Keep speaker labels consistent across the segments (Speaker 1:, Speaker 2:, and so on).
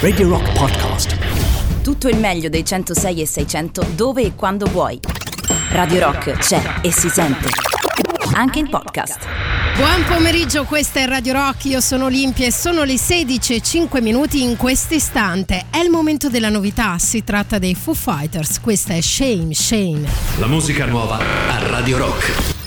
Speaker 1: Radio Rock Podcast.
Speaker 2: Tutto il meglio dei 106 e 600 dove e quando vuoi. Radio Rock c'è e si sente. Anche in podcast.
Speaker 3: Buon pomeriggio, questa è Radio Rock, io sono Olimpia e sono le 16 e 5 minuti in questo istante. È il momento della novità, si tratta dei Foo Fighters, questa è Shame Shane.
Speaker 1: La musica nuova a Radio Rock.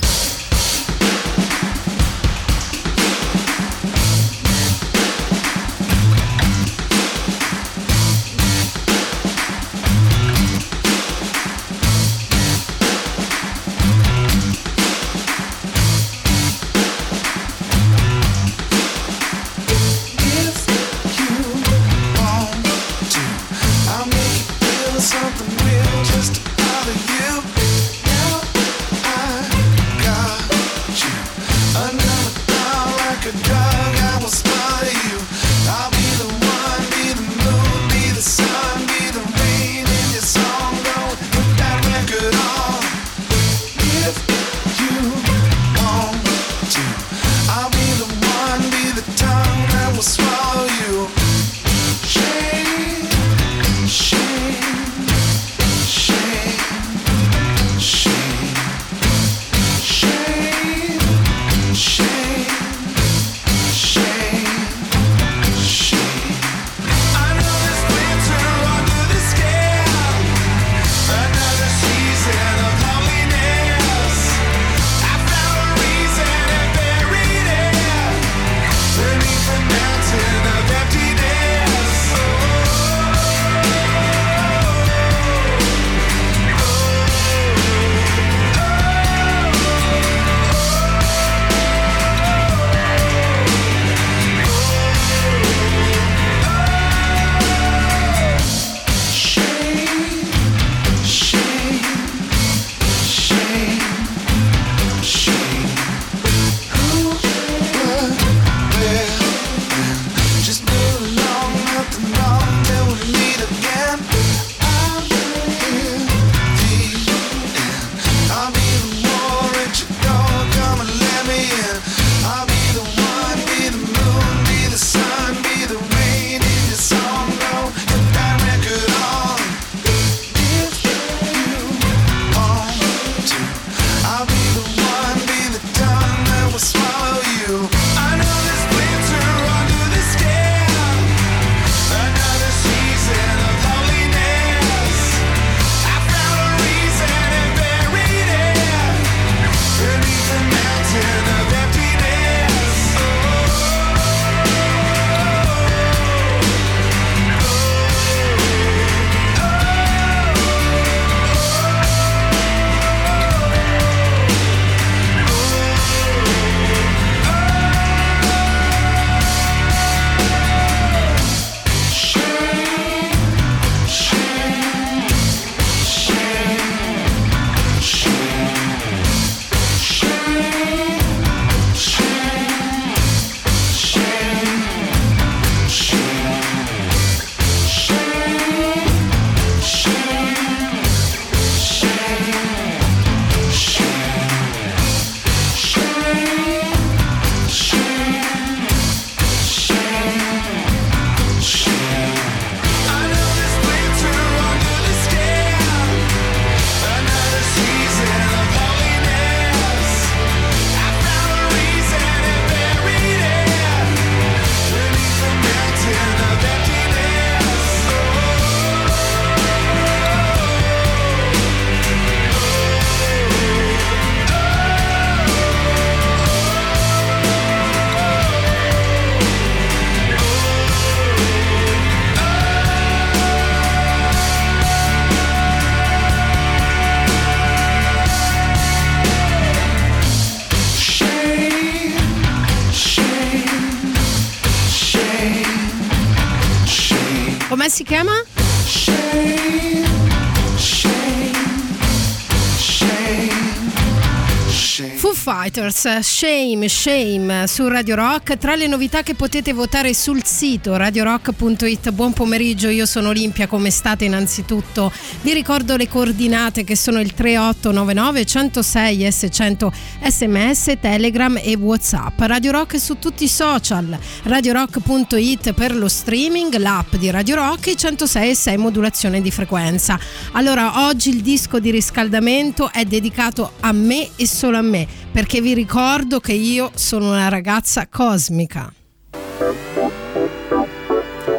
Speaker 3: Fighters, Shame, Shame su Radio Rock. Tra le novità che potete votare sul sito radiorock.it. Buon pomeriggio, io sono Olimpia, come state innanzitutto? Vi ricordo le coordinate che sono il 3899 106 S100 sms, telegram e whatsapp. Radio Rock su tutti i social, radiorock.it per lo streaming, l'app di Radio Rock e 106 e 6 modulazione di frequenza. Allora, oggi il disco di riscaldamento è dedicato a me e solo a me, perché vi ricordo che io sono una ragazza cosmica.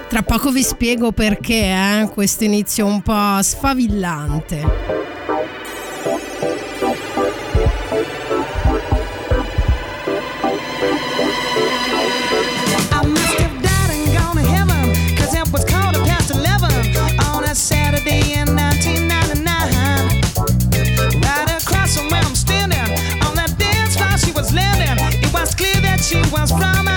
Speaker 3: Tra poco vi spiego perché eh, questo inizio un po' sfavillante.
Speaker 4: She was from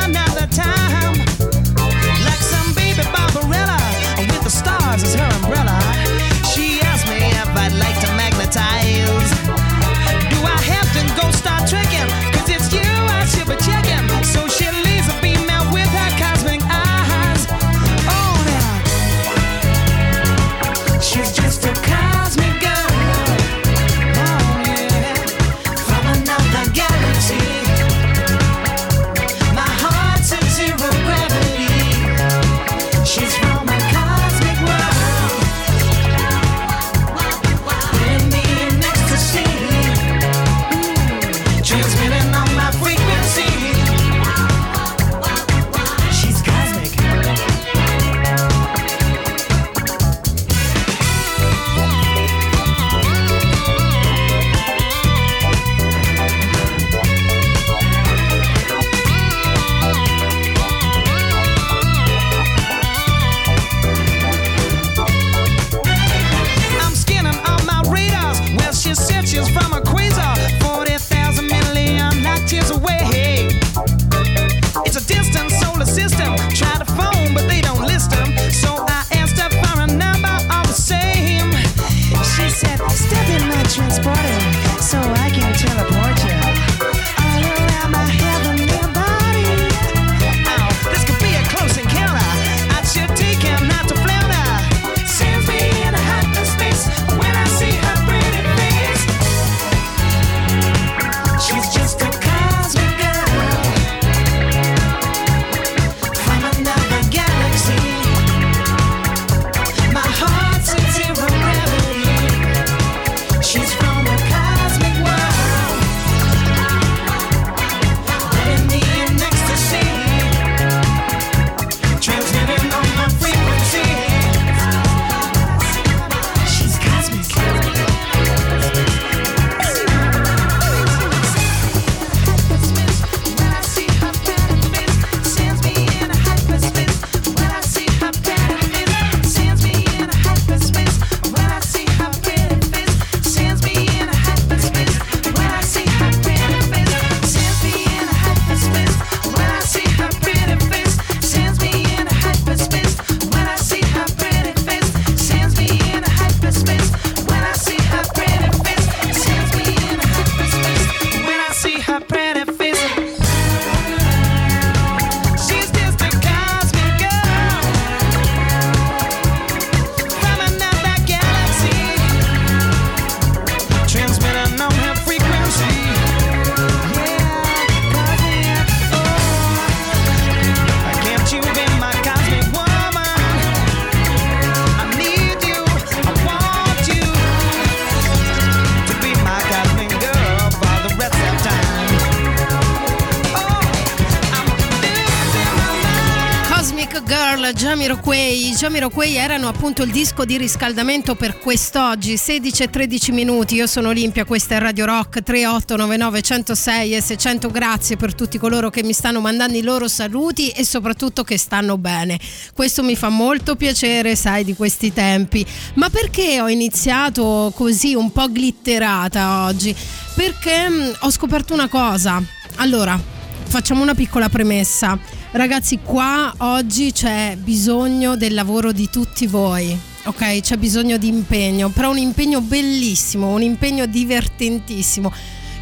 Speaker 3: Jamiroquai. Jamiroquai erano appunto il disco di riscaldamento per quest'oggi, 16 e 13 minuti. Io sono Olimpia, questa è Radio Rock 3899 106 e 600. Grazie per tutti coloro che mi stanno mandando i loro saluti e soprattutto che stanno bene. Questo mi fa molto piacere, sai, di questi tempi. Ma perché ho iniziato così un po' glitterata oggi? Perché mh, ho scoperto una cosa. Allora, facciamo una piccola premessa. Ragazzi, qua oggi c'è bisogno del lavoro di tutti voi. Ok, c'è bisogno di impegno, però un impegno bellissimo, un impegno divertentissimo.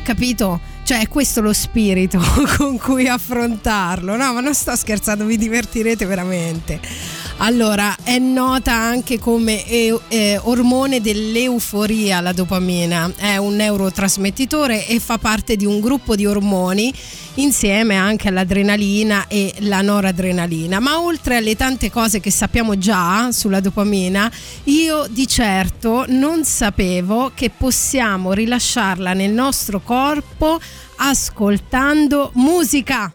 Speaker 3: Capito? Cioè, è questo lo spirito con cui affrontarlo. No, ma non sto scherzando, vi divertirete veramente. Allora, è nota anche come eh, eh, ormone dell'euforia la dopamina, è un neurotrasmettitore e fa parte di un gruppo di ormoni insieme anche all'adrenalina e la noradrenalina. Ma oltre alle tante cose che sappiamo già sulla dopamina, io di certo non sapevo che possiamo rilasciarla nel nostro corpo ascoltando musica.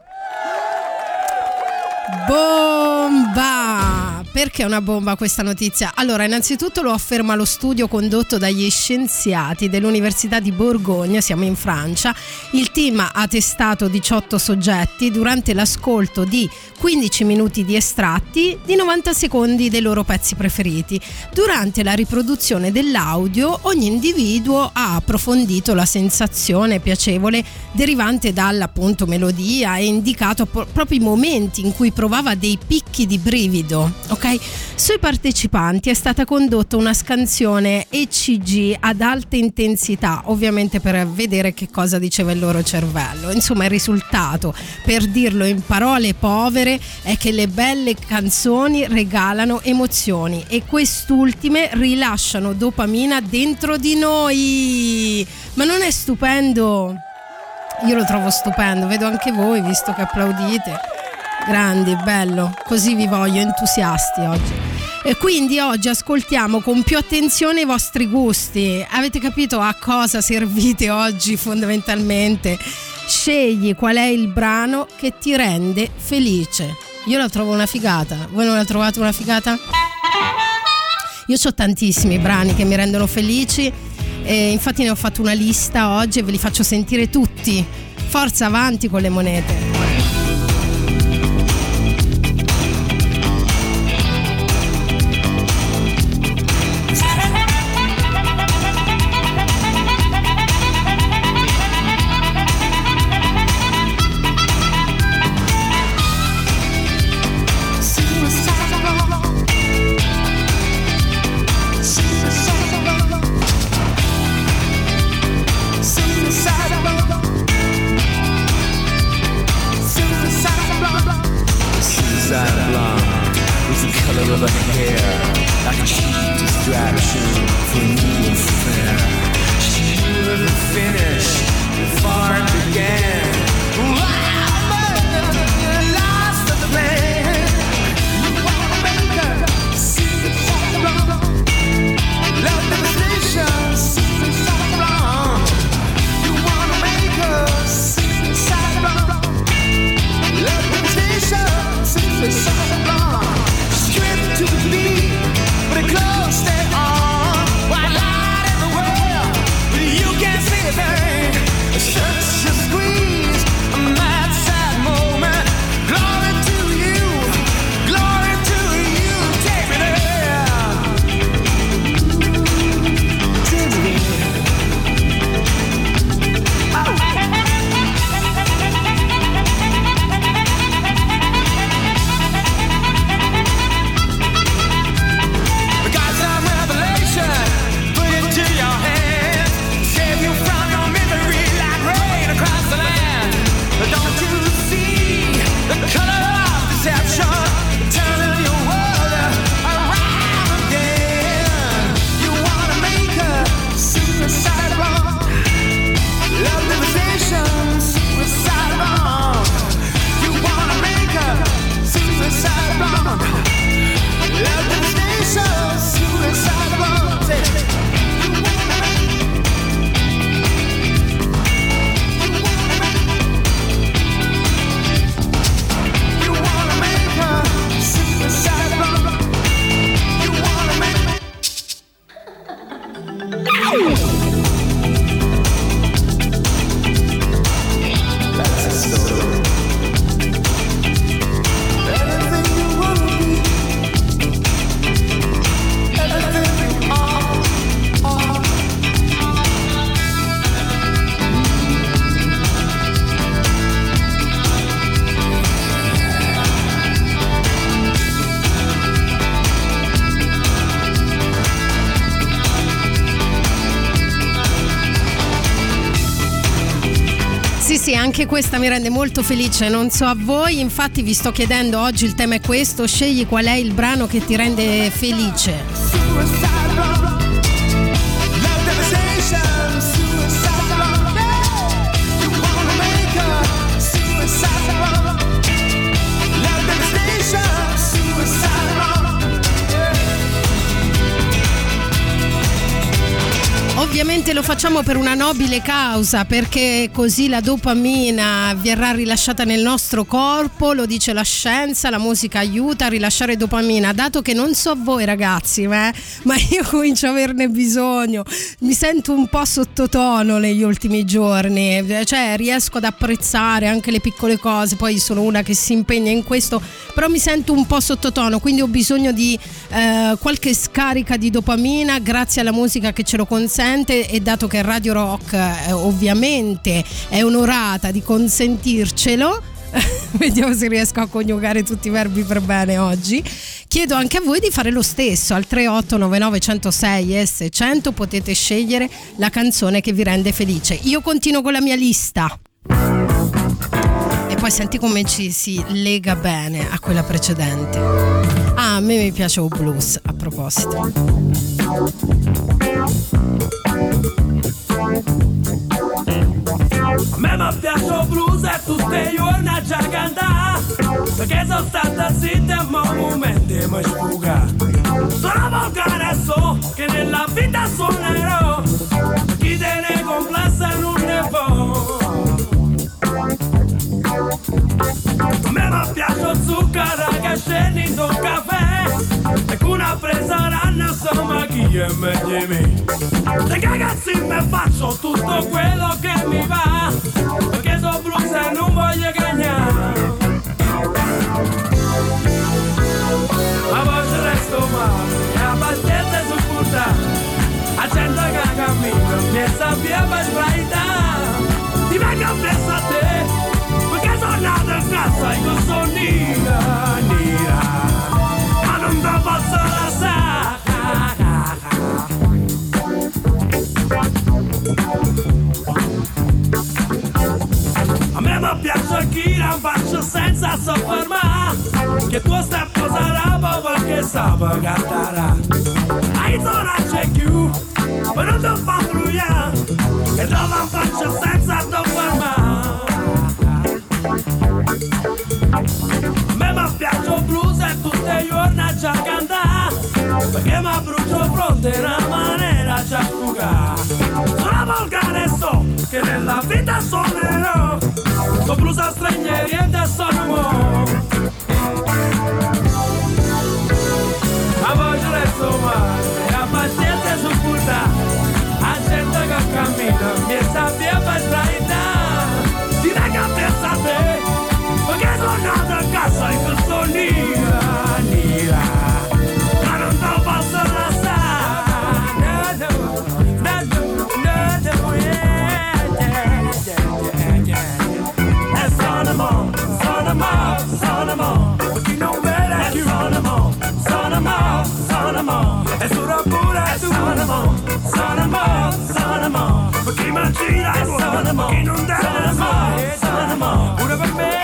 Speaker 3: Bomba! Perché è una bomba questa notizia? Allora, innanzitutto lo afferma lo studio condotto dagli scienziati dell'Università di Borgogna, siamo in Francia. Il team ha testato 18 soggetti durante l'ascolto di 15 minuti di estratti di 90 secondi dei loro pezzi preferiti. Durante la riproduzione dell'audio ogni individuo ha approfondito la sensazione piacevole derivante dall'appunto melodia e indicato proprio i momenti in cui provava dei picchi di brivido. Ok? Sui partecipanti è stata condotta una scansione ECG ad alta intensità, ovviamente per vedere che cosa diceva il loro cervello. Insomma, il risultato, per dirlo in parole povere, è che le belle canzoni regalano emozioni e quest'ultime rilasciano dopamina dentro di noi. Ma non è stupendo? Io lo trovo stupendo, vedo anche voi visto che applaudite. Grandi, bello, così vi voglio entusiasti oggi. E quindi oggi ascoltiamo con più attenzione i vostri gusti. Avete capito a cosa servite oggi fondamentalmente? Scegli qual è il brano che ti rende felice. Io la trovo una figata. Voi non la trovate una figata? Io ho tantissimi brani che mi rendono felici e infatti ne ho fatto una lista oggi e ve li faccio sentire tutti. Forza avanti con le monete. Questa mi rende molto felice, non so a voi, infatti vi sto chiedendo oggi il tema è questo, scegli qual è il brano che ti rende felice. Ovviamente lo facciamo per una nobile causa, perché così la dopamina verrà rilasciata nel nostro corpo, lo dice la scienza, la musica aiuta a rilasciare dopamina, dato che non so voi ragazzi, eh, ma io comincio a averne bisogno, mi sento un po' sottotono negli ultimi giorni, cioè riesco ad apprezzare anche le piccole cose, poi sono una che si impegna in questo, però mi sento un po' sottotono, quindi ho bisogno di eh, qualche scarica di dopamina grazie alla musica che ce lo consente e dato che Radio Rock eh, ovviamente è onorata di consentircelo, vediamo se riesco a coniugare tutti i verbi per bene oggi. Chiedo anche a voi di fare lo stesso al 3899 106 S100 potete scegliere la canzone che vi rende felice. Io continuo con la mia lista. E poi senti come ci si lega bene a quella precedente. Ah, a me mi piace o blues a proposito.
Speaker 5: A me mi piace il blues e tutti i giorni a già cantare Perché sono stata zitta e ma momenti mi sfuga Sono volgare so che nella vita suonerò Chi te ne complessa non ne può A me mi piace il zucchero che scende in un caffè E con una presa ranna insomma chi di me? Le ragazzi me faccio tutto quello che mi va Perché sono blues e non voglio cagnare Ma ci resto male E a pazienza supportare A gente che cammina Mi sa via per sbraitare Ti vengo appresso a te tornata a casa io sono nera, A me mi piace chi non faccio senza soffermare. Che tu stai posando perché sape cantare Hai zona c'è più, ma non ti fa fruiare. Che non faccio senza soffermare. Me mi piace il blues e tutte le giorni a già cantare Perché mi brucio fronte in una maniera già fugare Volgare so che nella vita suonerò Con blues a stranieri e da sono mo Ma voglio resto male e a pazienza su puta. A gente che cammina mi sa sono mo Chi non deve mai Sono mo, pure per me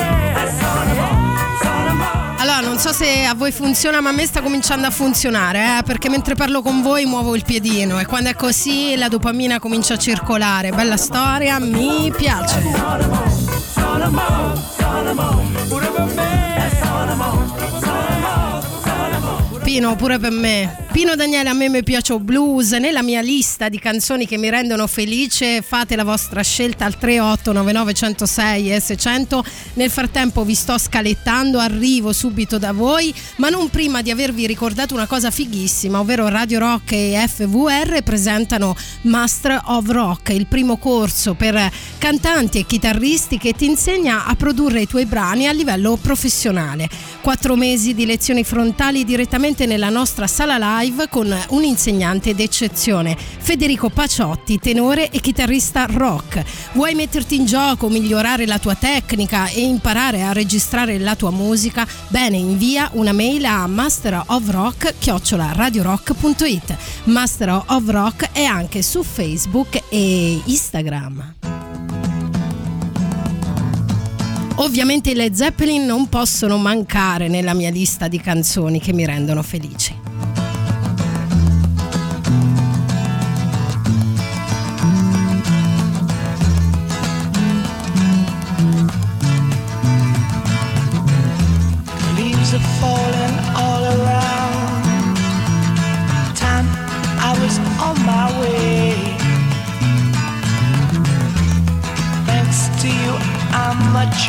Speaker 3: allora, non so se a voi funziona, ma a me sta cominciando a funzionare, eh? perché mentre parlo con voi muovo il piedino e quando è così la dopamina comincia a circolare. Bella storia, mi piace. Pino, pure per me. Pino Daniele, a me mi piace il blues. Nella mia lista di canzoni che mi rendono felice, fate la vostra scelta al 3899 106 S100. Nel frattempo vi sto scalettando, arrivo subito da voi, ma non prima di avervi ricordato una cosa fighissima, ovvero Radio Rock e FVR presentano Master of Rock, il primo corso per cantanti e chitarristi che ti insegna a produrre i tuoi brani a livello professionale. Quattro mesi di lezioni frontali direttamente nella nostra sala live con un insegnante d'eccezione, Federico Paciotti, tenore e chitarrista rock. Vuoi metterti in gioco, migliorare la tua tecnica e imparare a registrare la tua musica? Bene, invia una mail a masterofrock@radiorock.it. Master of Rock è anche su Facebook e Instagram. Ovviamente le Zeppelin non possono mancare nella mia lista di canzoni che mi rendono felice.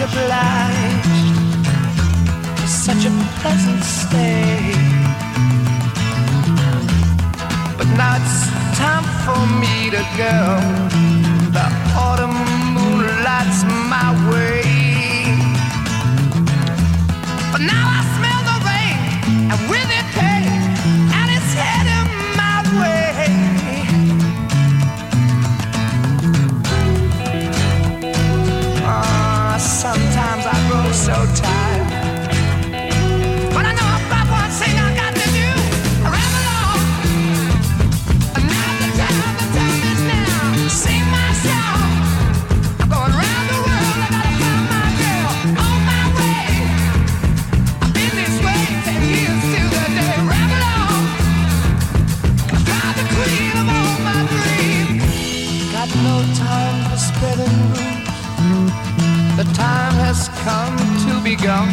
Speaker 6: obliged. Such a pleasant stay. But now it's time for me to go. The autumn moon lights my way. gone.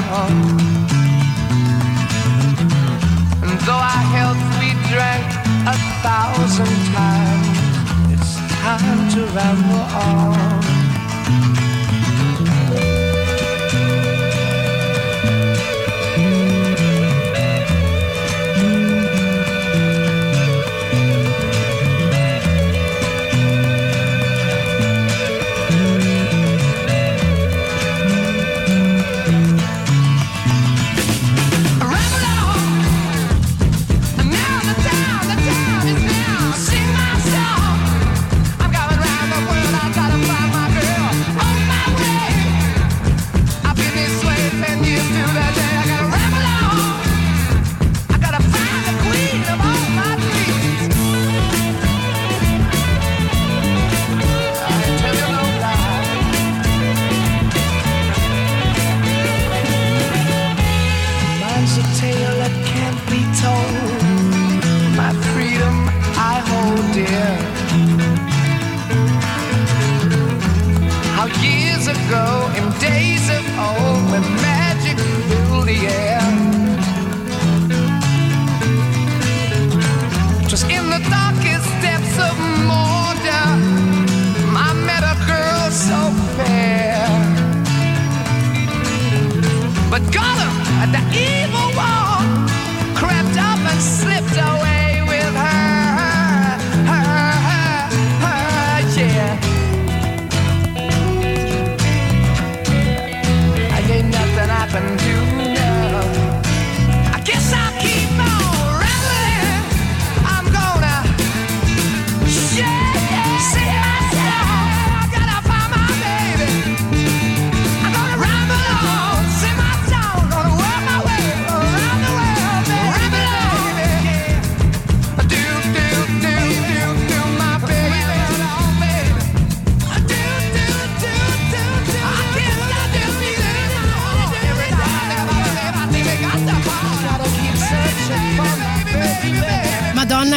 Speaker 6: And though I held, we drank a thousand times, it's time to ramble on. But Gollum, the evil one, crept up and slipped on.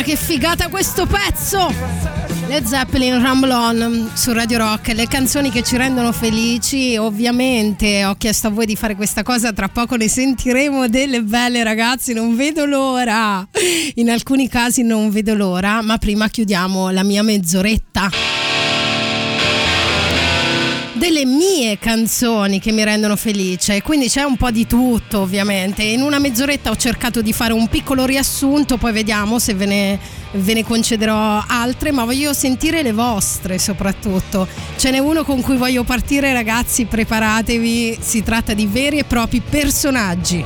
Speaker 3: che figata questo pezzo! Le Zeppelin Ramblon mm, su Radio Rock, le canzoni che ci rendono felici, ovviamente ho chiesto a voi di fare questa cosa, tra poco ne sentiremo delle belle ragazzi, non vedo l'ora, in alcuni casi non vedo l'ora, ma prima chiudiamo la mia mezz'oretta delle mie canzoni che mi rendono felice, quindi c'è un po' di tutto ovviamente. In una mezz'oretta ho cercato di fare un piccolo riassunto, poi vediamo se ve ne, ve ne concederò altre, ma voglio sentire le vostre soprattutto. Ce n'è uno con cui voglio partire ragazzi, preparatevi, si tratta di veri e propri personaggi.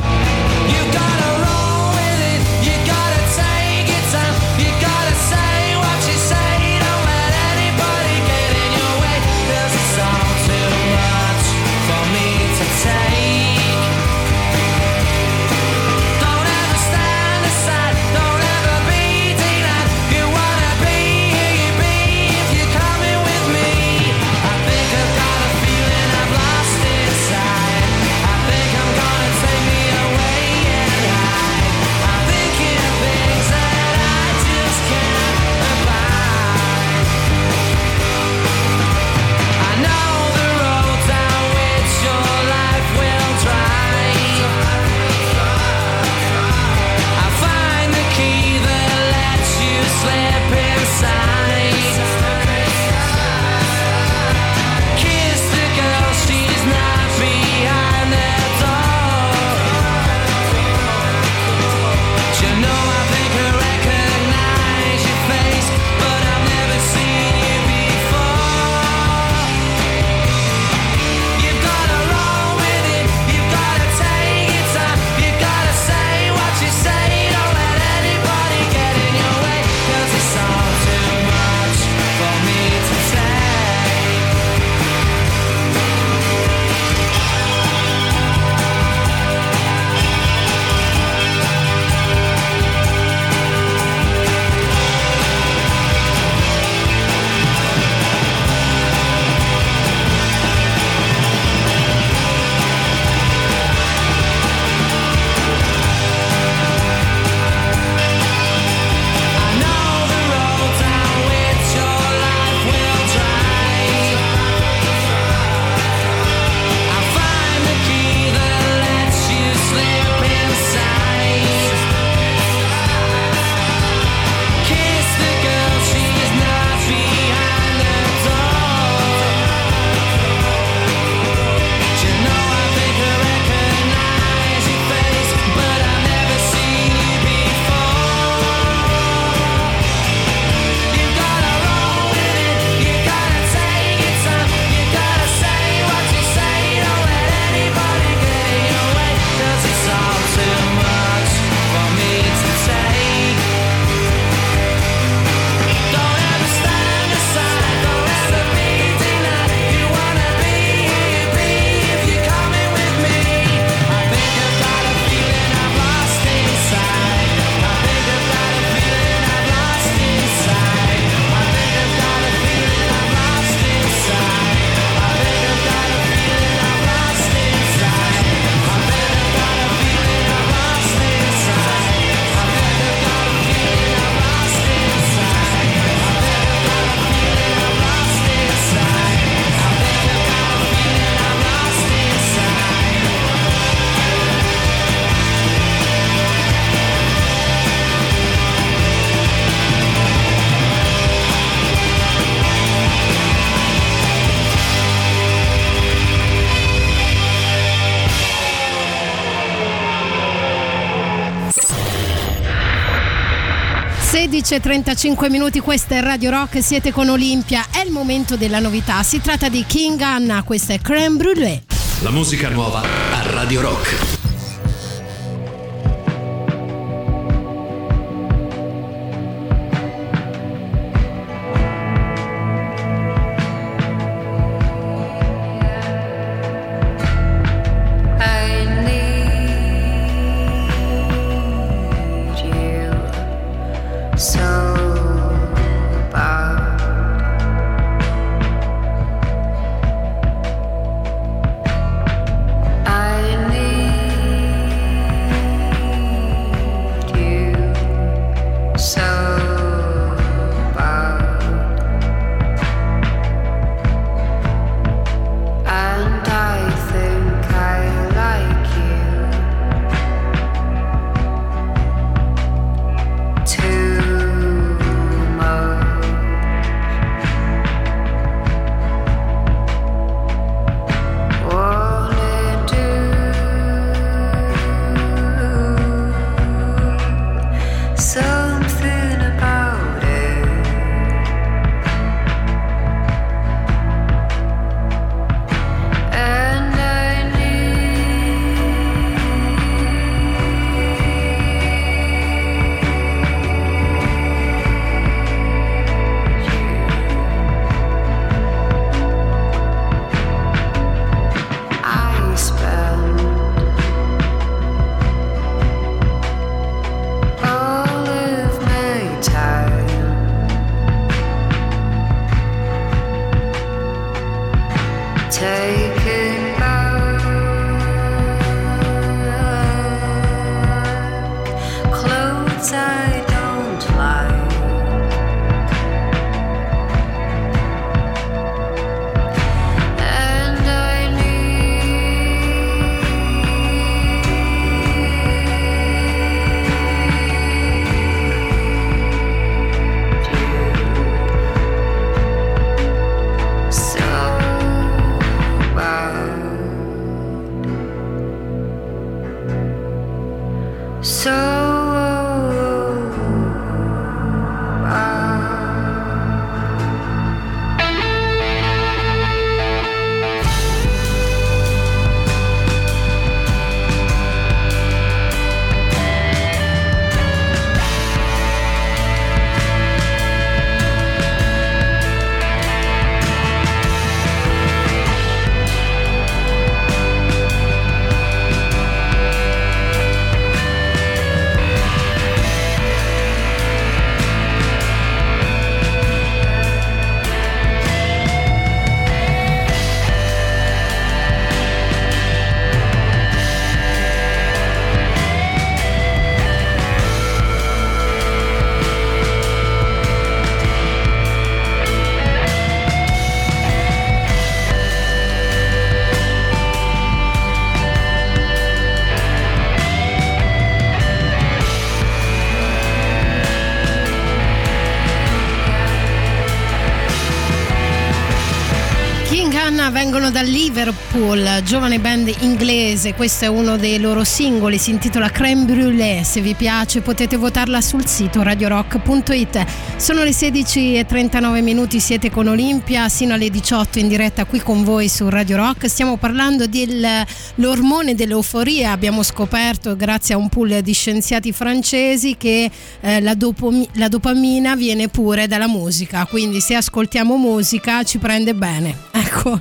Speaker 3: 16.35 minuti, questa è Radio Rock, siete con Olimpia, è il momento della novità, si tratta di King Anna, questa è Creme Brûlée.
Speaker 7: La musica nuova a Radio Rock.
Speaker 3: Vengono da Liverpool, giovane band inglese, questo è uno dei loro singoli, si intitola Creme Brûlée, se vi piace potete votarla sul sito radiorock.it. Sono le 16.39 minuti, siete con Olimpia, sino alle 18 in diretta qui con voi su Radio Rock, stiamo parlando dell'ormone dell'euforia, abbiamo scoperto grazie a un pool di scienziati francesi che eh, la, dopomi- la dopamina viene pure dalla musica, quindi se ascoltiamo musica ci prende bene. Ecco,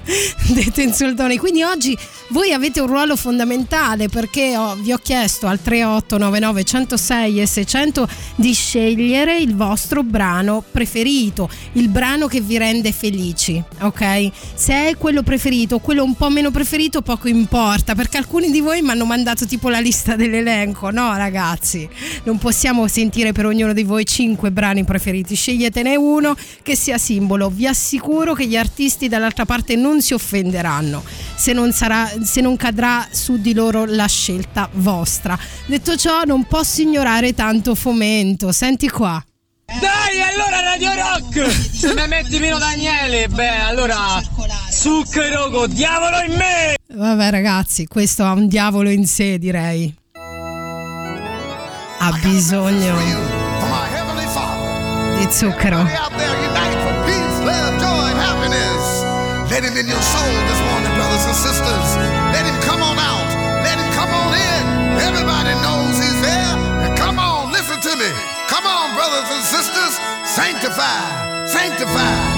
Speaker 3: detto in soldoni. Quindi oggi voi avete un ruolo fondamentale perché ho- vi ho chiesto al 3899 106 e 600 di scegliere il vostro brano preferito, il brano che vi rende felici, ok? Se è quello preferito o quello un po' meno preferito poco importa perché alcuni di voi mi hanno mandato tipo la lista dell'elenco, no ragazzi? Non possiamo sentire per ognuno di voi 5 brani preferiti, sceglietene uno che sia simbolo. Vi assicuro che gli artisti dall'altra parte non si offenderanno se non, sarà, se non cadrà su di loro la scelta vostra. Detto ciò, non posso ignorare tanto fomento. Senti qua.
Speaker 8: Dai, allora Radio Rock! Se me metti meno Daniele, beh, allora zucchero con diavolo in me!
Speaker 3: Vabbè ragazzi, questo ha un diavolo in sé, direi. Ha bisogno di zucchero.
Speaker 9: Let him in your soul. sisters. Let him come on out. Let him come on in. Everybody knows he's there. And come on, listen to me. Come on, brothers and sisters. Sanctify, sanctify.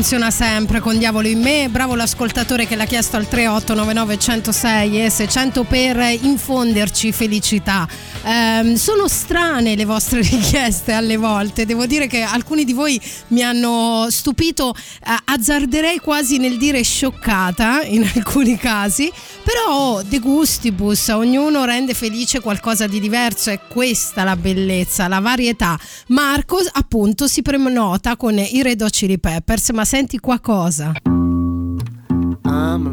Speaker 3: funziona sempre con Diavolo in me. Bravo l'ascoltatore che l'ha chiesto al 3899 106 e 600 per infonderci felicità. Eh, sono strane le vostre richieste alle volte, devo dire che alcuni di voi mi hanno stupito, eh, azzarderei quasi nel dire scioccata in alcuni casi, però de gustibus, ognuno rende felice qualcosa di diverso, è questa la bellezza, la varietà. Marco appunto si prenota con i Red Hot Chili Peppers, ma senti qua cosa.
Speaker 10: I'm a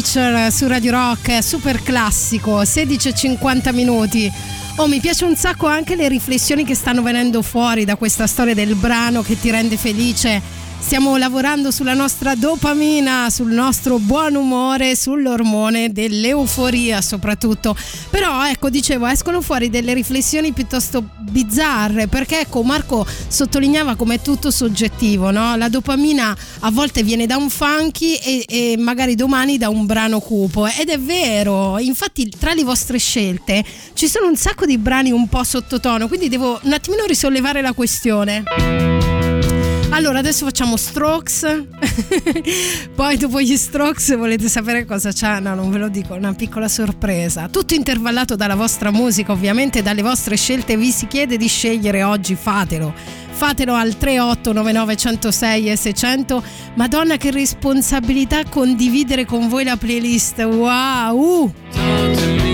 Speaker 6: Teacher
Speaker 3: su Radio Rock, super classico, 16.50 minuti. Oh, mi piace un sacco anche le riflessioni che stanno venendo fuori da questa storia del brano che ti rende felice. Stiamo lavorando sulla nostra dopamina, sul nostro buon umore, sull'ormone dell'euforia soprattutto. Però ecco, dicevo, escono fuori delle riflessioni piuttosto bizzarre, perché ecco, Marco sottolineava come è tutto soggettivo, no? La dopamina a volte viene da un funky e, e magari domani da un brano cupo. Ed è vero, infatti tra le vostre scelte ci sono un sacco di brani un po' sottotono, quindi devo un attimino risollevare la questione. Allora, adesso facciamo Strokes. Poi dopo gli Strokes volete sapere cosa c'è? No, non ve lo dico, una piccola sorpresa. Tutto intervallato dalla vostra musica, ovviamente dalle vostre scelte. Vi si chiede di scegliere oggi, fatelo. Fatelo al 3899 106 e 600. Madonna che responsabilità condividere con voi la playlist. Wow! Madonna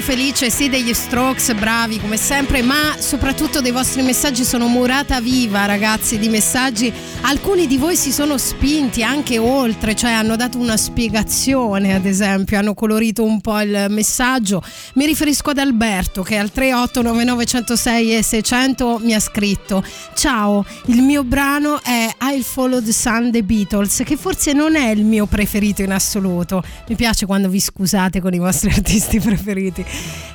Speaker 3: sono felice sì degli Strokes, bravi come sempre, ma soprattutto dei vostri messaggi sono murata viva ragazzi di messaggi. Alcuni di voi si sono spinti anche oltre, cioè hanno dato una spiegazione ad esempio, hanno colorito un po' il messaggio. Mi riferisco ad Alberto che al 3899 106 e 600 mi ha scritto Ciao, il mio brano è I'll Follow the Sun dei Beatles, che forse non è il mio preferito in assoluto. Mi piace quando vi scusate con i vostri artisti preferiti.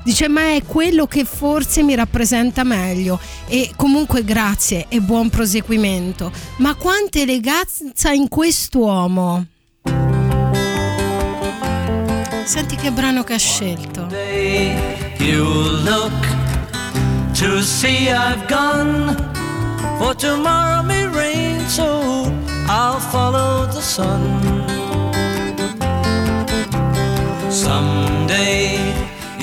Speaker 3: Dice, ma è quello che forse mi rappresenta meglio. E comunque grazie e buon proseguimento. Ma quanta eleganza in quest'uomo! Senti che brano che ha scelto.
Speaker 11: You look to see I've gone, for tomorrow may rain, so I'll follow the sun. Someday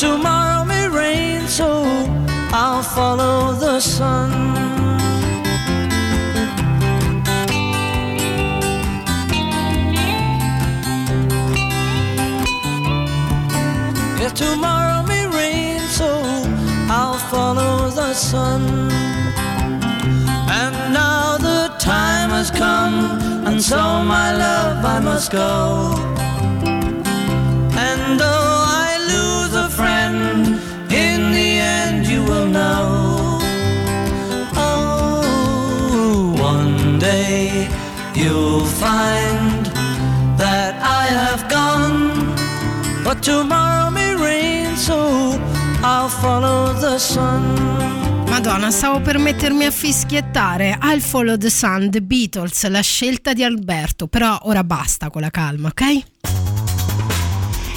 Speaker 11: Tomorrow may rain, so I'll follow the sun. Yeah, tomorrow may rain, so I'll follow the sun. And now the time has come, and so my love I must go. Find that I have gone. But tomorrow may rain, so I'll follow the sun.
Speaker 3: Madonna, stavo per mettermi a fischiettare. I'll follow the sun, The Beatles, la scelta di Alberto. Però ora basta con la calma, ok?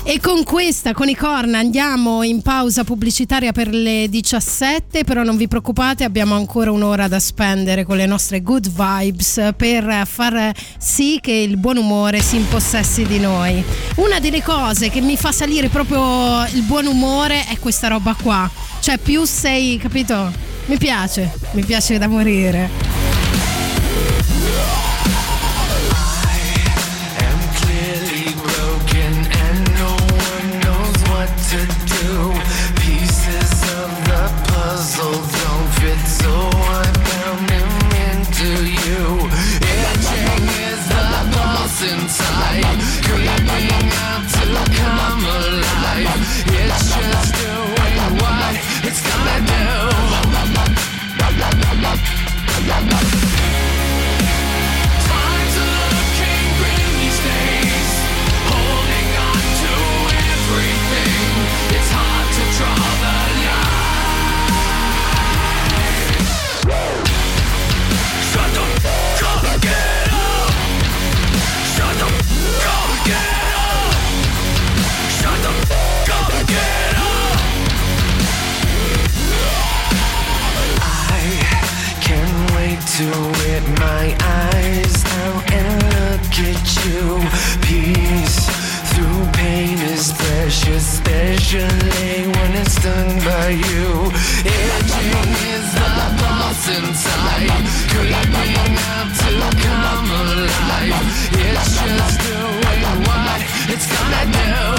Speaker 3: E con questa, con i corna, andiamo in pausa pubblicitaria per le 17, però non vi preoccupate, abbiamo ancora un'ora da spendere con le nostre good vibes per far sì che il buon umore si impossessi di noi. Una delle cose che mi fa salire proprio il buon umore è questa roba qua. Cioè, più sei, capito? Mi piace, mi piace da morire.
Speaker 12: At you. Peace through pain is precious, especially when it's done by you. Itching is the pulse inside, creeping out to come alive. It's just doing what it's gonna do.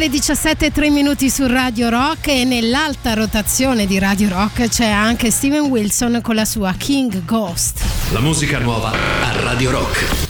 Speaker 3: Le 17 e 3 minuti su Radio Rock e nell'alta rotazione di Radio Rock c'è anche Steven Wilson con la sua King Ghost.
Speaker 1: La musica nuova a Radio Rock.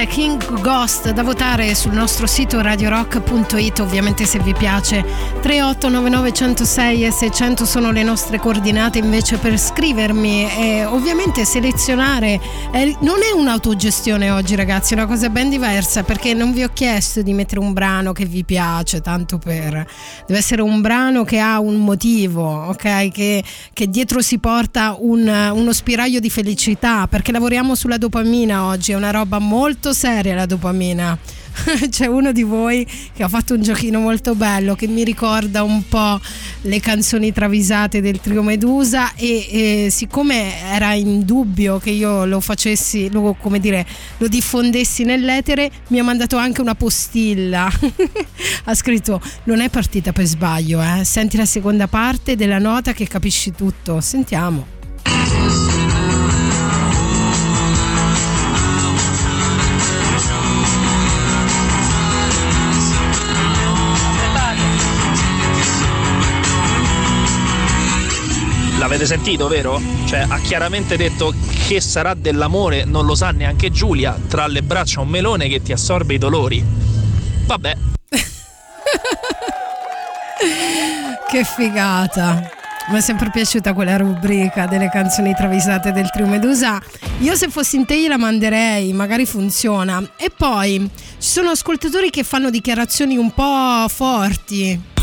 Speaker 3: È King Ghost da votare sul nostro sito radiorock.it, ovviamente se vi piace. 3899 106 e 600 sono le nostre coordinate invece per scrivermi e ovviamente selezionare. eh, non è un'autogestione oggi ragazzi, è una cosa ben diversa perché non vi ho chiesto di mettere un brano che vi piace, tanto per... Deve essere un brano che ha un motivo, ok? Che, che dietro si porta un- uno spiraglio di felicità perché lavoriamo sulla dopamina oggi, è una roba molto seria la dopamina. C'è uno di voi che ha fatto un giochino molto bello che mi ricorda un po' le canzoni travisate del trio Medusa e, e siccome era in dubbio che io lo facessi, lo, come dire, lo diffondessi nell'etere, mi ha mandato anche una postilla. ha scritto: Non è partita per sbaglio, eh. Senti la seconda parte della nota che capisci tutto. Sentiamo.
Speaker 13: L'avete sentito, vero? Cioè, ha chiaramente detto che sarà dell'amore, non lo sa neanche Giulia, tra le braccia un melone che ti assorbe i dolori. Vabbè,
Speaker 3: Che figata. Mi è sempre piaciuta quella rubrica delle canzoni travisate del trio Medusa. Io se fossi in te gliela manderei, magari funziona. E poi ci sono ascoltatori che fanno dichiarazioni un po' forti.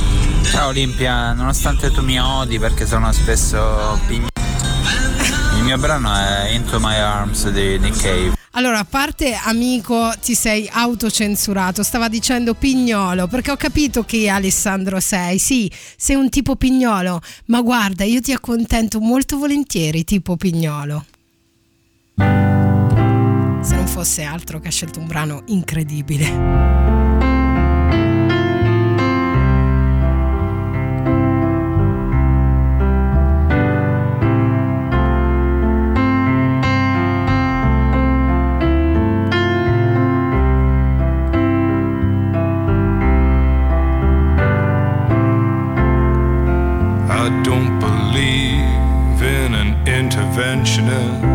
Speaker 14: Ciao Olimpia, nonostante tu mi odi perché sono spesso pign- Il mio brano è Into My Arms di Nick Cave.
Speaker 3: Allora, a parte amico, ti sei autocensurato. Stava dicendo pignolo, perché ho capito che Alessandro sei. Sì, sei un tipo pignolo, ma guarda, io ti accontento molto volentieri, tipo pignolo. Se non fosse altro che ha scelto un brano incredibile.
Speaker 15: I don't believe in an interventionist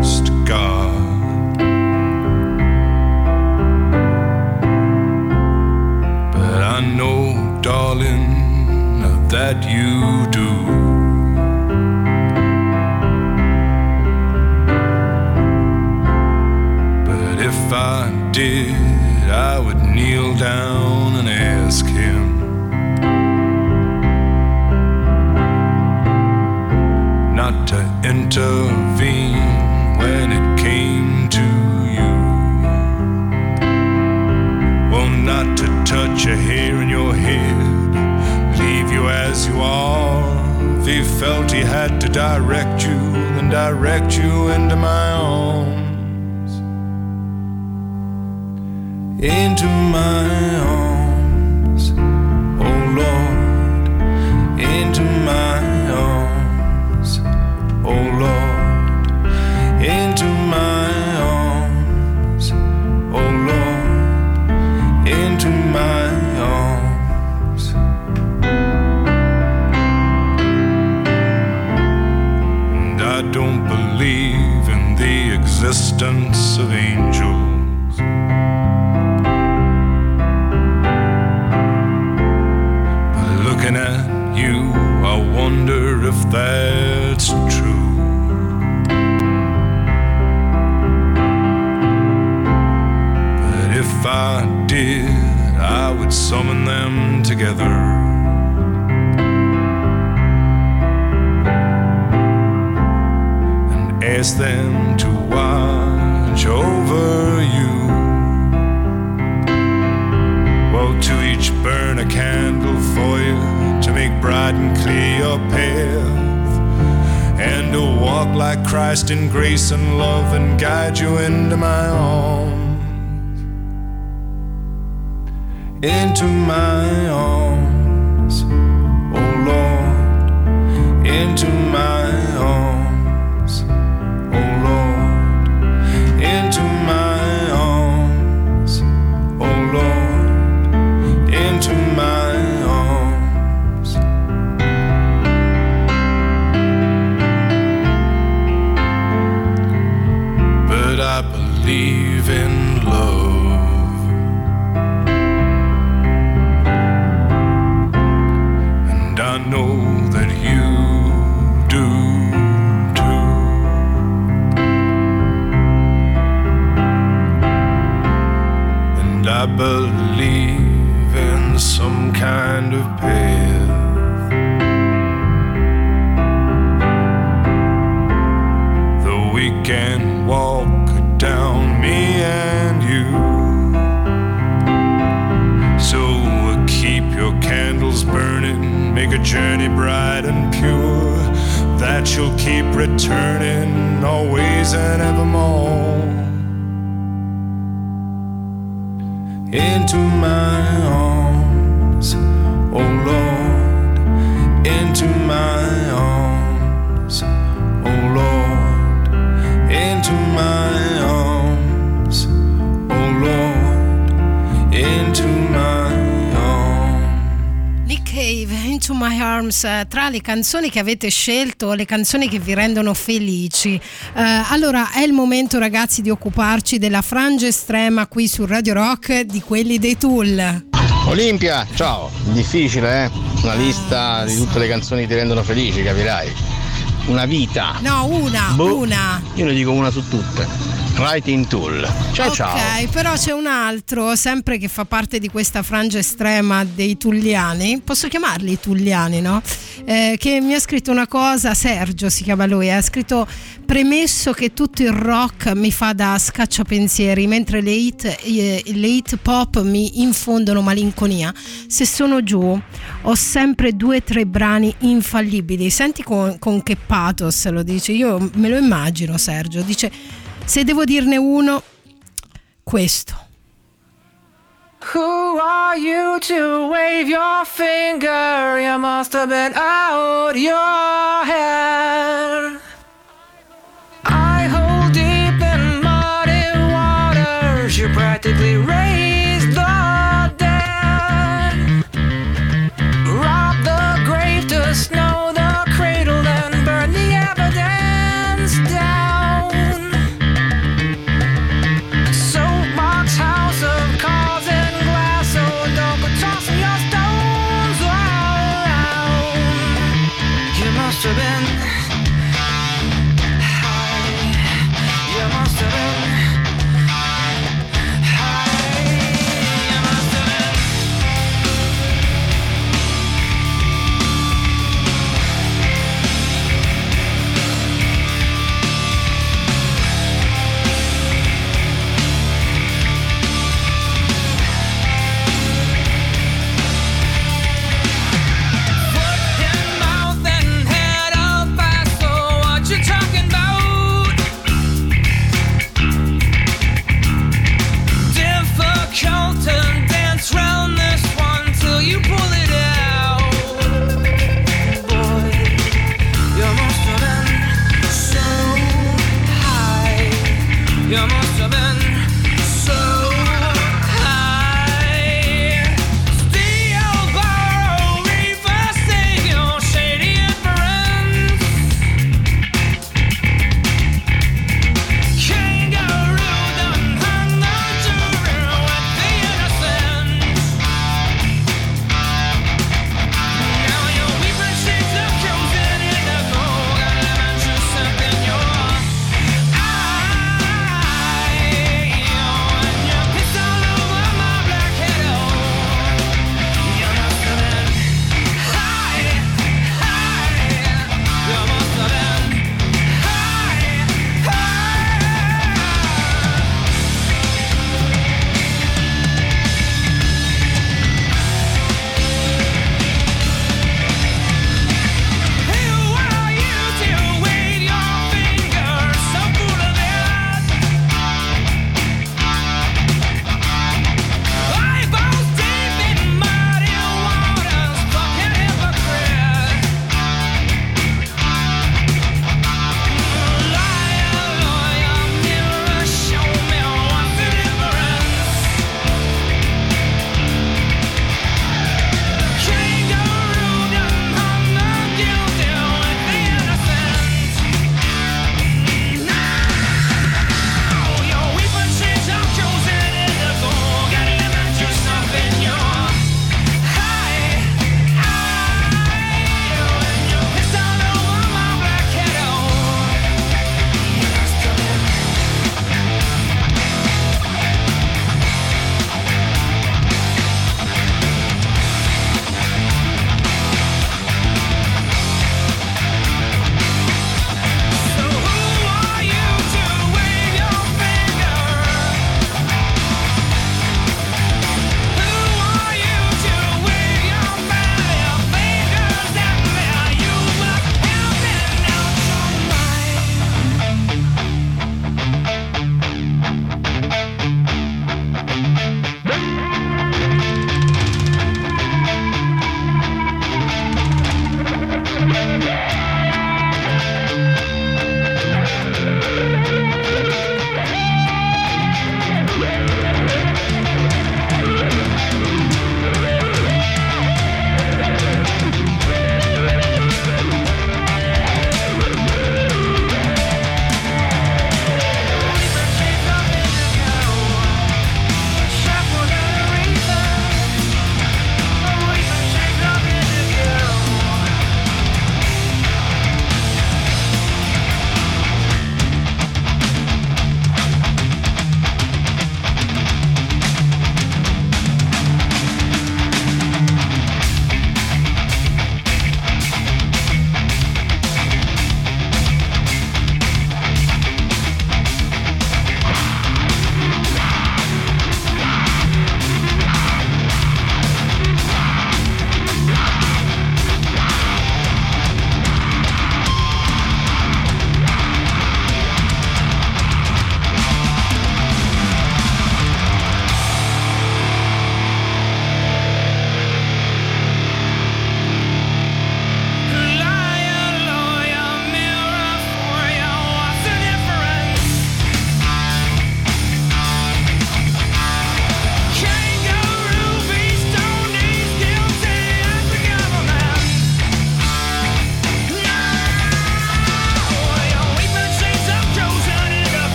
Speaker 15: a journey bright and pure. That you'll keep returning always and evermore. Into my arms, oh Lord, into my arms, oh Lord, into my arms, Into My Arms,
Speaker 3: eh, tra le canzoni che avete scelto, le canzoni che vi rendono felici. Eh, allora è il momento ragazzi di occuparci della frangia estrema qui su Radio Rock di quelli dei Tool.
Speaker 16: Olimpia, ciao, difficile eh? Una lista di tutte le canzoni che ti rendono felici, capirai. Una vita.
Speaker 3: No, una,
Speaker 16: Boh,
Speaker 3: una.
Speaker 16: Io ne dico una su tutte. Writing Tool. Ciao
Speaker 3: ok,
Speaker 16: ciao.
Speaker 3: però c'è un altro, sempre che fa parte di questa frangia estrema dei tulliani, posso chiamarli tulliani, no? Eh, che mi ha scritto una cosa, Sergio si chiama lui, ha scritto premesso che tutto il rock mi fa da scacciapensieri, mentre le hit, eh, le hit pop mi infondono malinconia. Se sono giù ho sempre due o tre brani infallibili. Senti con, con che pathos lo dice, io me lo immagino Sergio, dice se devo dirne uno, questo.
Speaker 8: Who are you to wave your finger? You must have been out your head.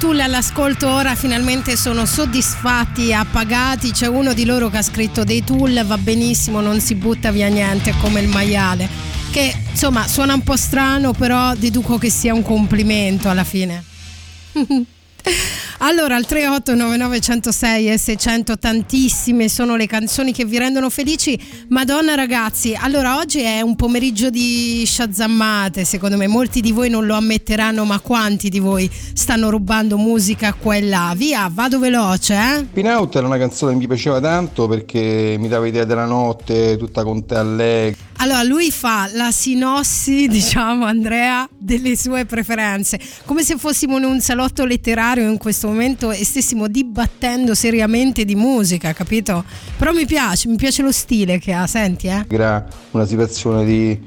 Speaker 3: Tool all'ascolto ora finalmente sono soddisfatti, appagati. C'è uno di loro che ha scritto dei Tool, va benissimo, non si butta via niente, come il maiale. Che insomma suona un po' strano, però deduco che sia un complimento alla fine. Allora, al 38991006 e 600 tantissime sono le canzoni che vi rendono felici. Madonna ragazzi, allora oggi è un pomeriggio di sciazammate, secondo me molti di voi non lo ammetteranno, ma quanti di voi stanno rubando musica qua e là? Via, vado veloce, eh?
Speaker 17: Pin Out era una canzone che mi piaceva tanto perché mi dava idea della notte, tutta con te allegri.
Speaker 3: Allora, lui fa la sinossi, diciamo, Andrea, delle sue preferenze, come se fossimo in un salotto letterario in questo momento e stessimo dibattendo seriamente di musica, capito? Però mi piace, mi piace lo stile che ha, senti, eh?
Speaker 17: Era una situazione di,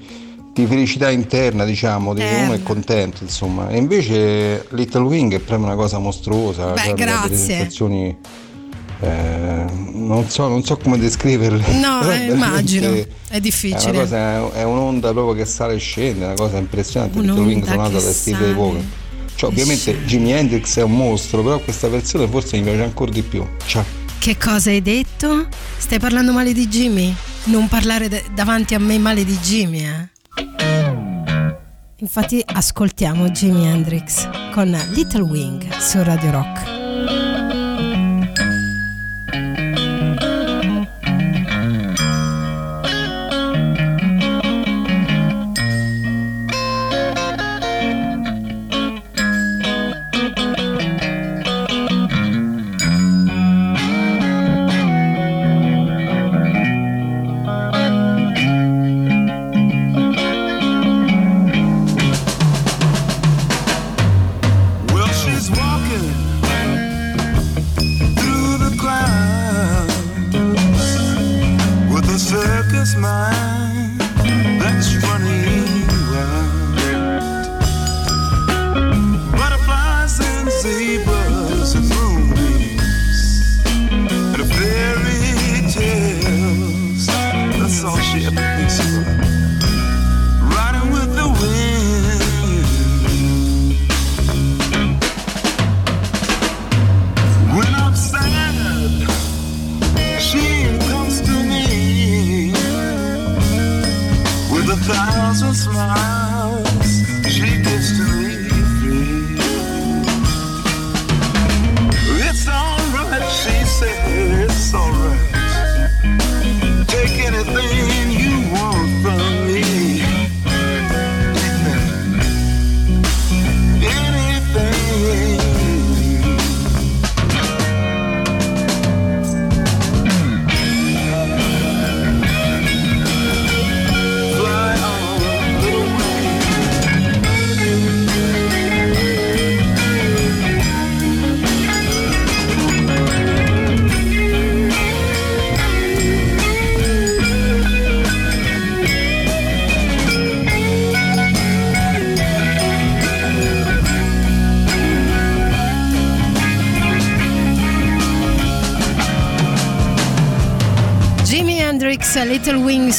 Speaker 17: di felicità interna, diciamo, di
Speaker 3: Interna.
Speaker 17: uno è contento, insomma. E invece Little Wing è proprio una cosa mostruosa,
Speaker 3: Beh,
Speaker 17: cioè,
Speaker 3: grazie.
Speaker 17: sensazioni eh, non, so, non so come descriverle.
Speaker 3: No, eh, immagino, è
Speaker 17: È,
Speaker 3: difficile.
Speaker 17: una cosa, è un'onda proprio che sale e scende, è una cosa impressionante. Little Wing
Speaker 3: Un'onda che
Speaker 17: da Steve Walker. Cioè, ovviamente. Jimi Hendrix è un mostro, però questa versione forse mi piace ancora di più. Ciao.
Speaker 3: Che cosa hai detto? Stai parlando male di Jimmy? Non parlare de- davanti a me male di Jimmy, eh? Infatti ascoltiamo Jimi Hendrix con Little Wing su Radio Rock.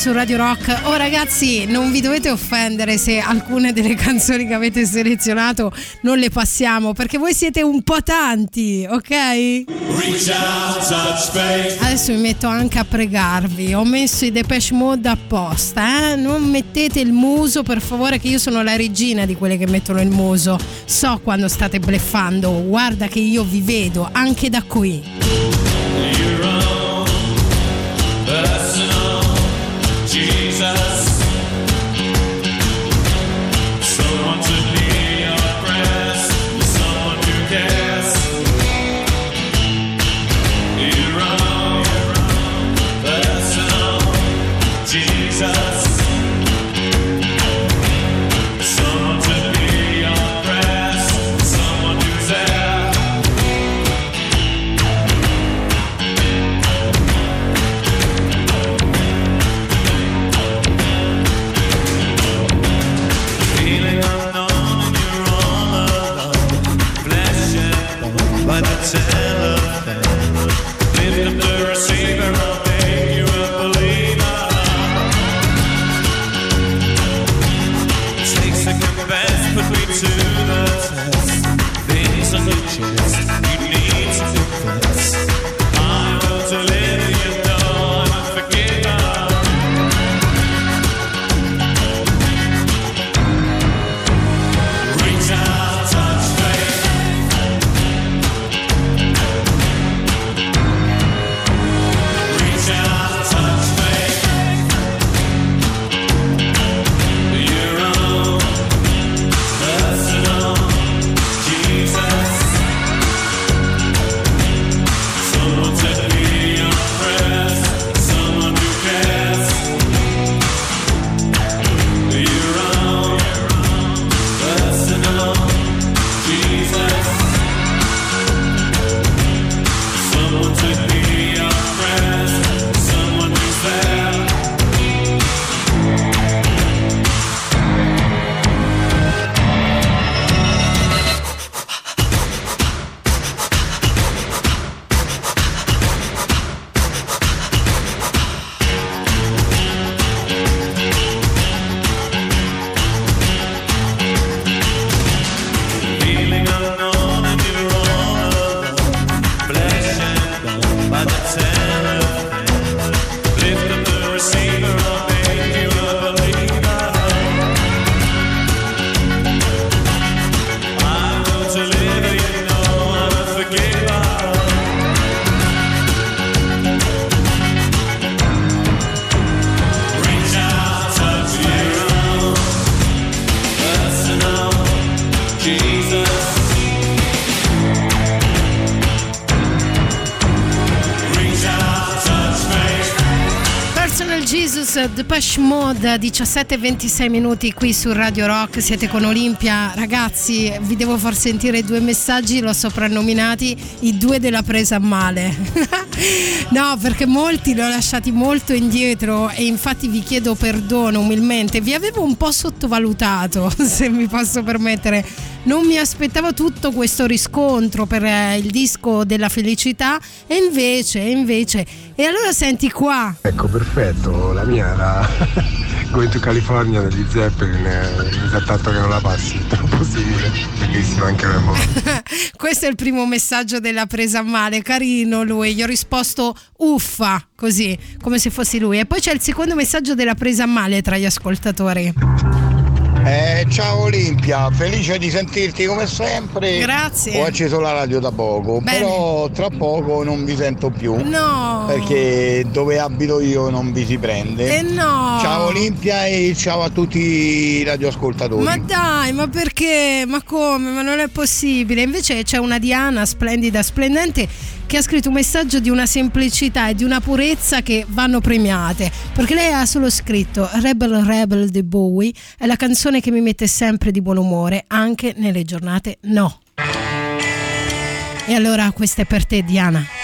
Speaker 3: Su Radio Rock. Oh ragazzi, non vi dovete offendere se alcune delle canzoni che avete selezionato non le passiamo, perché voi siete un po' tanti, ok? Adesso mi metto anche a pregarvi. Ho messo i Depeche Mode apposta, eh? Non mettete il muso, per favore, che io sono la regina di quelle che mettono il muso. So quando state bleffando. Guarda che io vi vedo anche da qui. 17-26 minuti qui su Radio Rock, siete con Olimpia. Ragazzi, vi devo far sentire due messaggi, l'ho soprannominati i due della presa a male. no, perché molti li ho lasciati molto indietro e infatti vi chiedo perdono umilmente. Vi avevo un po' sottovalutato, se mi posso permettere. Non mi aspettavo tutto questo riscontro per eh, il disco della felicità e invece, invece, e allora senti qua,
Speaker 18: Ecco, perfetto, la mia era Going to California degli Zeppelin, sa tanto che non la passi, troppo simile, bellissimo anche la moda.
Speaker 3: Questo è il primo messaggio della presa a male, carino lui, gli ho risposto uffa, così, come se fossi lui. E poi c'è il secondo messaggio della presa a male tra gli ascoltatori.
Speaker 19: Eh, ciao Olimpia, felice di sentirti come sempre.
Speaker 3: Grazie.
Speaker 19: Ho acceso la radio da poco,
Speaker 3: Bene.
Speaker 19: però tra poco non vi sento più.
Speaker 3: No.
Speaker 19: Perché dove abito io non vi si prende.
Speaker 3: Eh no.
Speaker 19: Ciao Olimpia e ciao a tutti i radioascoltatori.
Speaker 3: Ma dai, ma perché? Ma come? Ma non è possibile. Invece c'è una Diana splendida, splendente, che ha scritto un messaggio di una semplicità e di una purezza che vanno premiate. Perché lei ha solo scritto Rebel Rebel di Bowie è la canzone che mi mette sempre di buon umore, anche nelle giornate no. E allora questa è per te, Diana.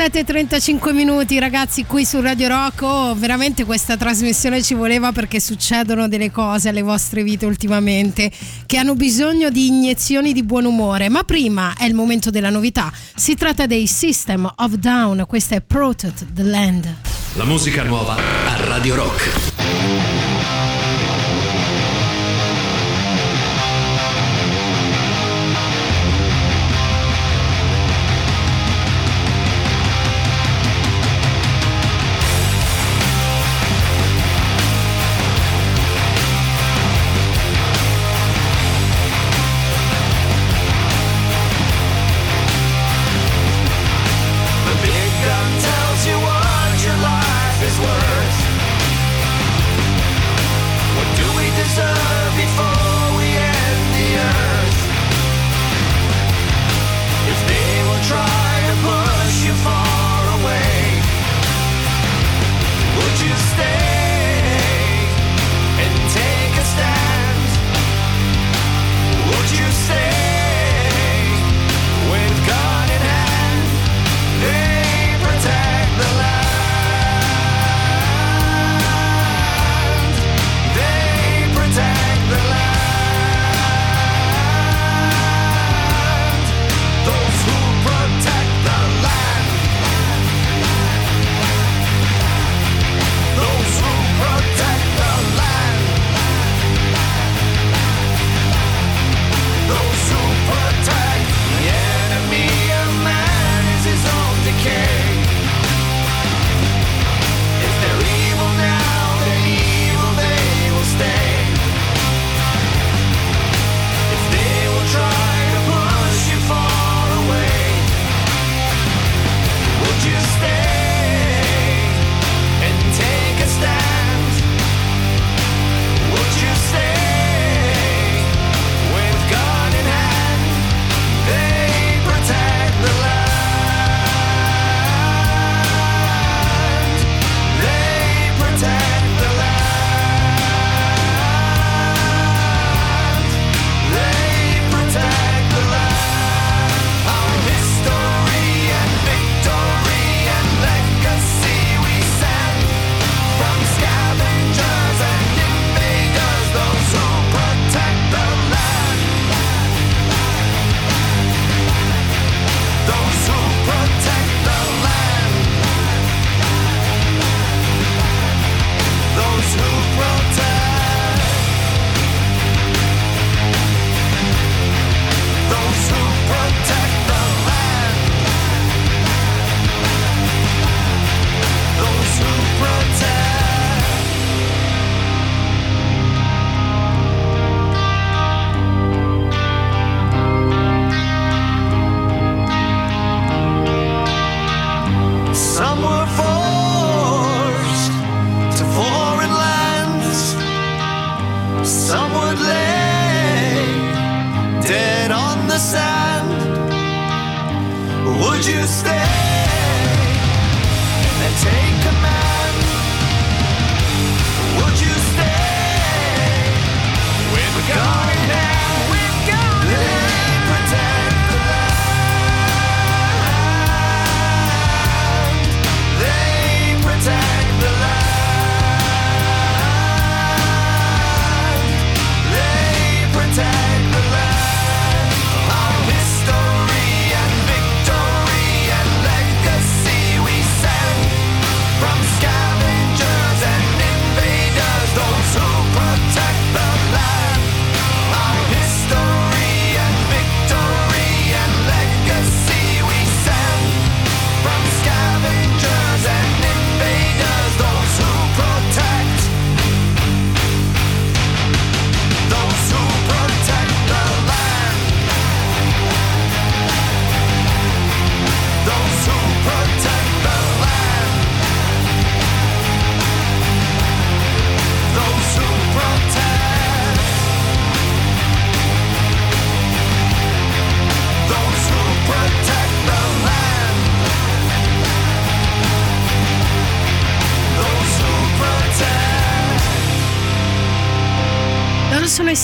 Speaker 3: 17:35 minuti ragazzi qui su Radio Rock, veramente questa trasmissione ci voleva perché succedono delle cose alle vostre vite ultimamente che hanno bisogno di iniezioni di buon umore, ma prima è il momento della novità, si tratta dei System of Down, questa è Protect the Land.
Speaker 1: La musica nuova a Radio Rock.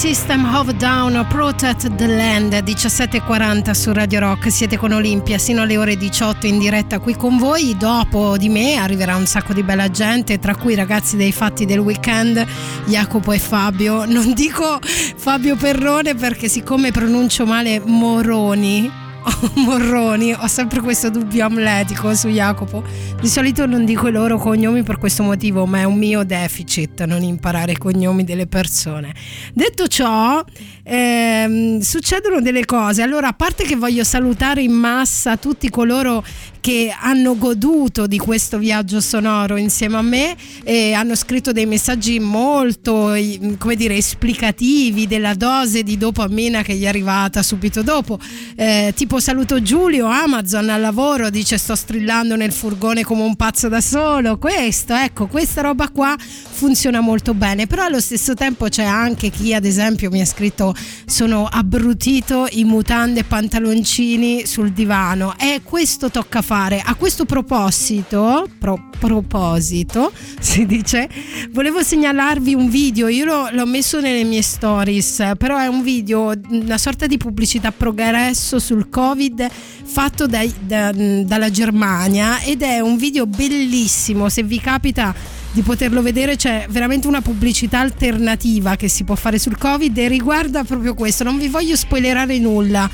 Speaker 3: System of Down, Protect the Land, 17.40 su Radio Rock, siete con Olimpia sino alle ore 18 in diretta qui con voi, dopo di me arriverà un sacco di bella gente, tra cui i ragazzi dei fatti del weekend, Jacopo e Fabio, non dico Fabio Perrone perché siccome pronuncio male Moroni, Morroni, ho sempre questo dubbio amletico su Jacopo. Di solito non dico i loro cognomi per questo motivo, ma è un mio deficit non imparare i cognomi delle persone. Detto ciò, ehm, succedono delle cose. Allora, a parte che voglio salutare in massa tutti coloro che hanno goduto di questo viaggio sonoro insieme a me e hanno scritto dei messaggi molto, come dire, esplicativi della dose di dopamina che gli è arrivata subito dopo. Eh, tipo saluto Giulio, Amazon al lavoro, dice sto strillando nel furgone come un pazzo da solo. Questo, ecco, questa roba qua funziona molto bene, però allo stesso tempo c'è anche chi ad esempio mi ha scritto sono abbrutito in mutande e pantaloncini sul divano. E questo tocca fare. A questo proposito, pro- proposito, si dice, volevo segnalarvi un video, io l'ho, l'ho messo nelle mie stories, però è un video, una sorta di pubblicità progresso sul Covid fatto dai- da- dalla Germania ed è un video bellissimo, se vi capita di poterlo vedere c'è veramente una pubblicità alternativa che si può fare sul covid e riguarda proprio questo. Non vi voglio spoilerare nulla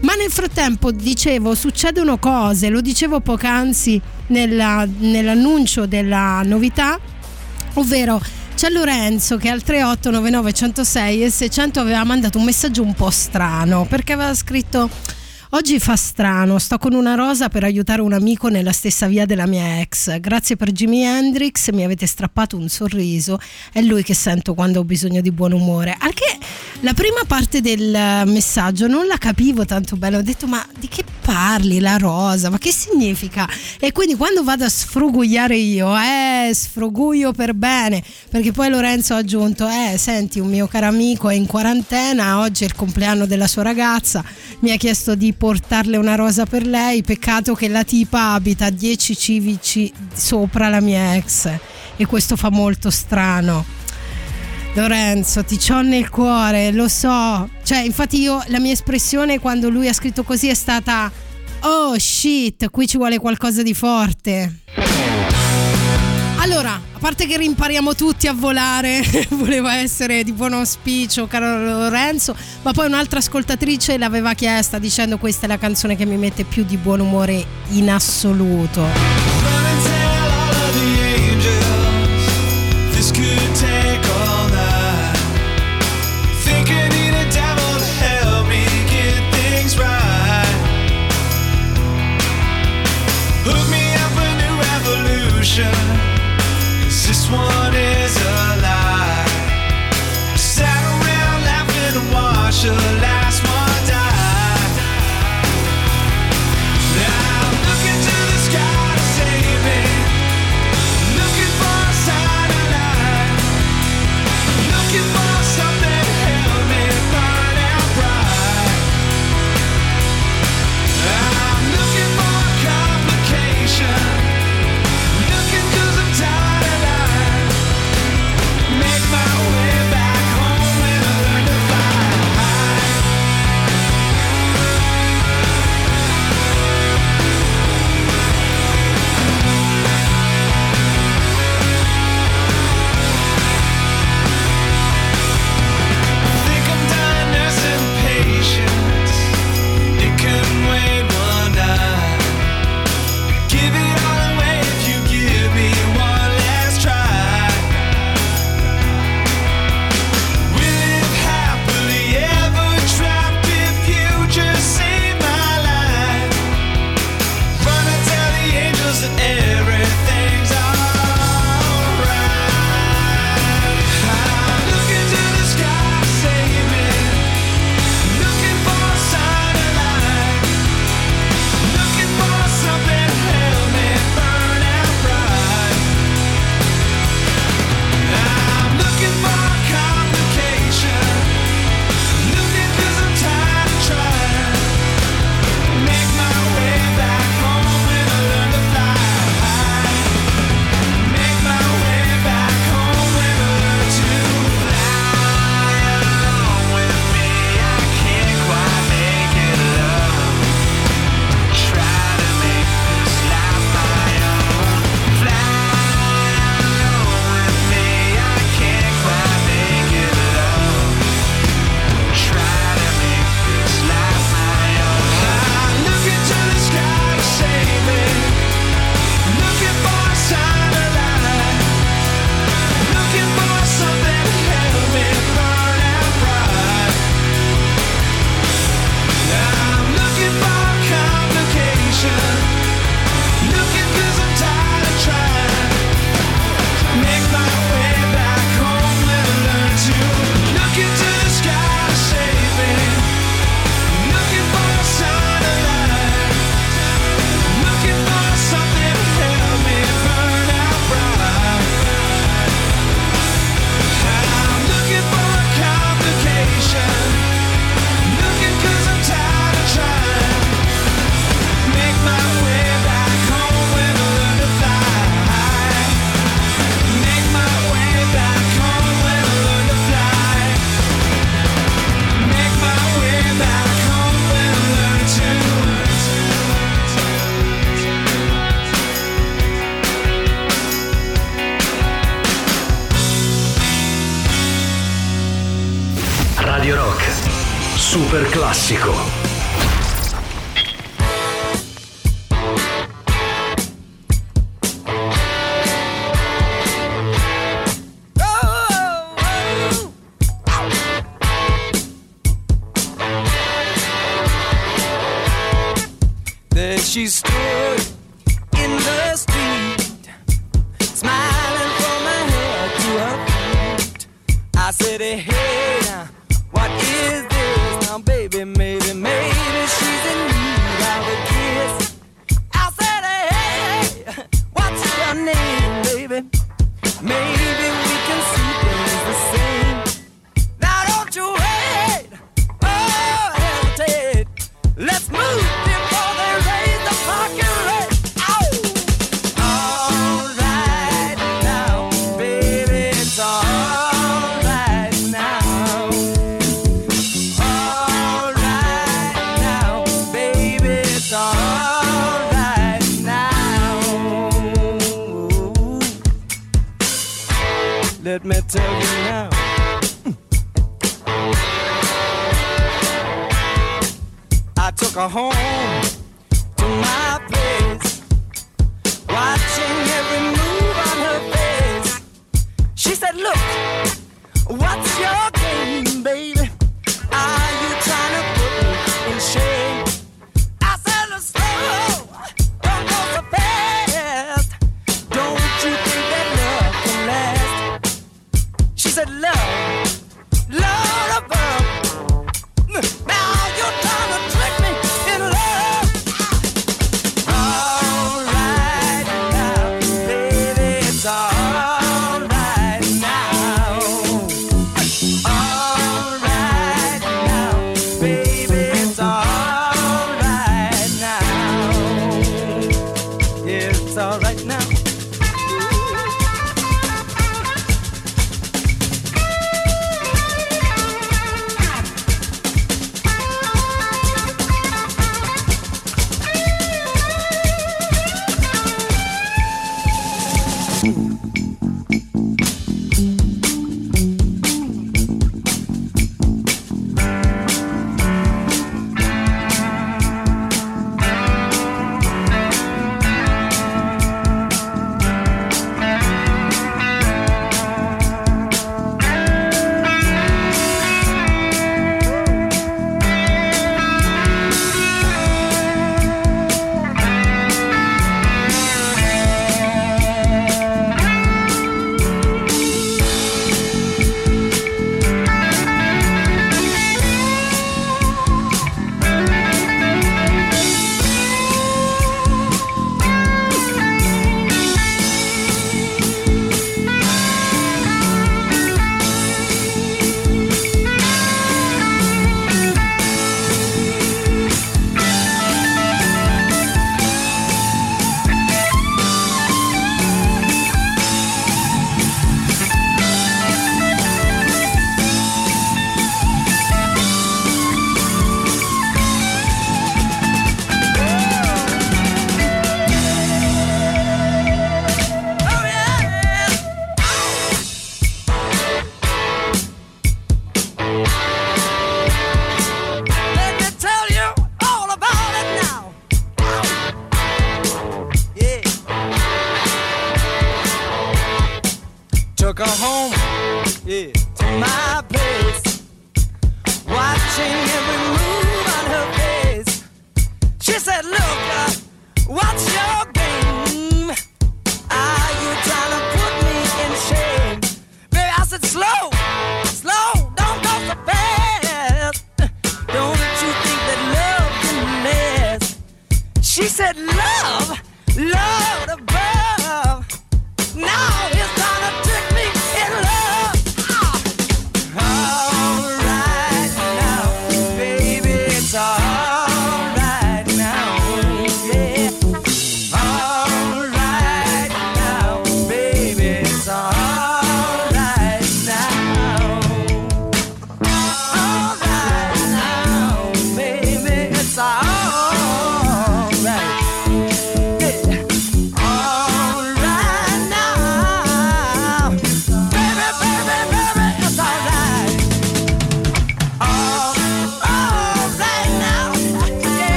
Speaker 3: ma nel frattempo dicevo succedono cose lo dicevo poc'anzi nella- nell'annuncio della novità ovvero c'è Lorenzo che al 3899 106 e 600 aveva mandato un messaggio un po' strano perché aveva scritto Oggi fa strano, sto con una rosa per aiutare un amico nella stessa via della mia ex. Grazie per Jimi Hendrix, mi avete strappato un sorriso. È lui che sento quando ho bisogno di buon umore. Anche la prima parte del messaggio non la capivo tanto bene. Ho detto, ma di che parli la rosa? Ma che significa? E quindi quando vado a sfrugugliare io, eh, sfruguglio per bene. Perché poi Lorenzo ha aggiunto, eh, senti, un mio caro amico è in quarantena, oggi è il compleanno della sua ragazza, mi ha chiesto di portarle una rosa per lei, peccato che la tipa abita a 10 civici sopra la mia ex e questo fa molto strano. Lorenzo, ti c'ho nel cuore, lo so. Cioè, infatti io la mia espressione quando lui ha scritto così è stata Oh shit, qui ci vuole qualcosa di forte. Allora, a parte che rimpariamo tutti a volare, voleva essere di buon auspicio, caro Lorenzo, ma poi un'altra ascoltatrice l'aveva chiesta dicendo questa è la canzone che mi mette più di buon umore in assoluto.
Speaker 6: Home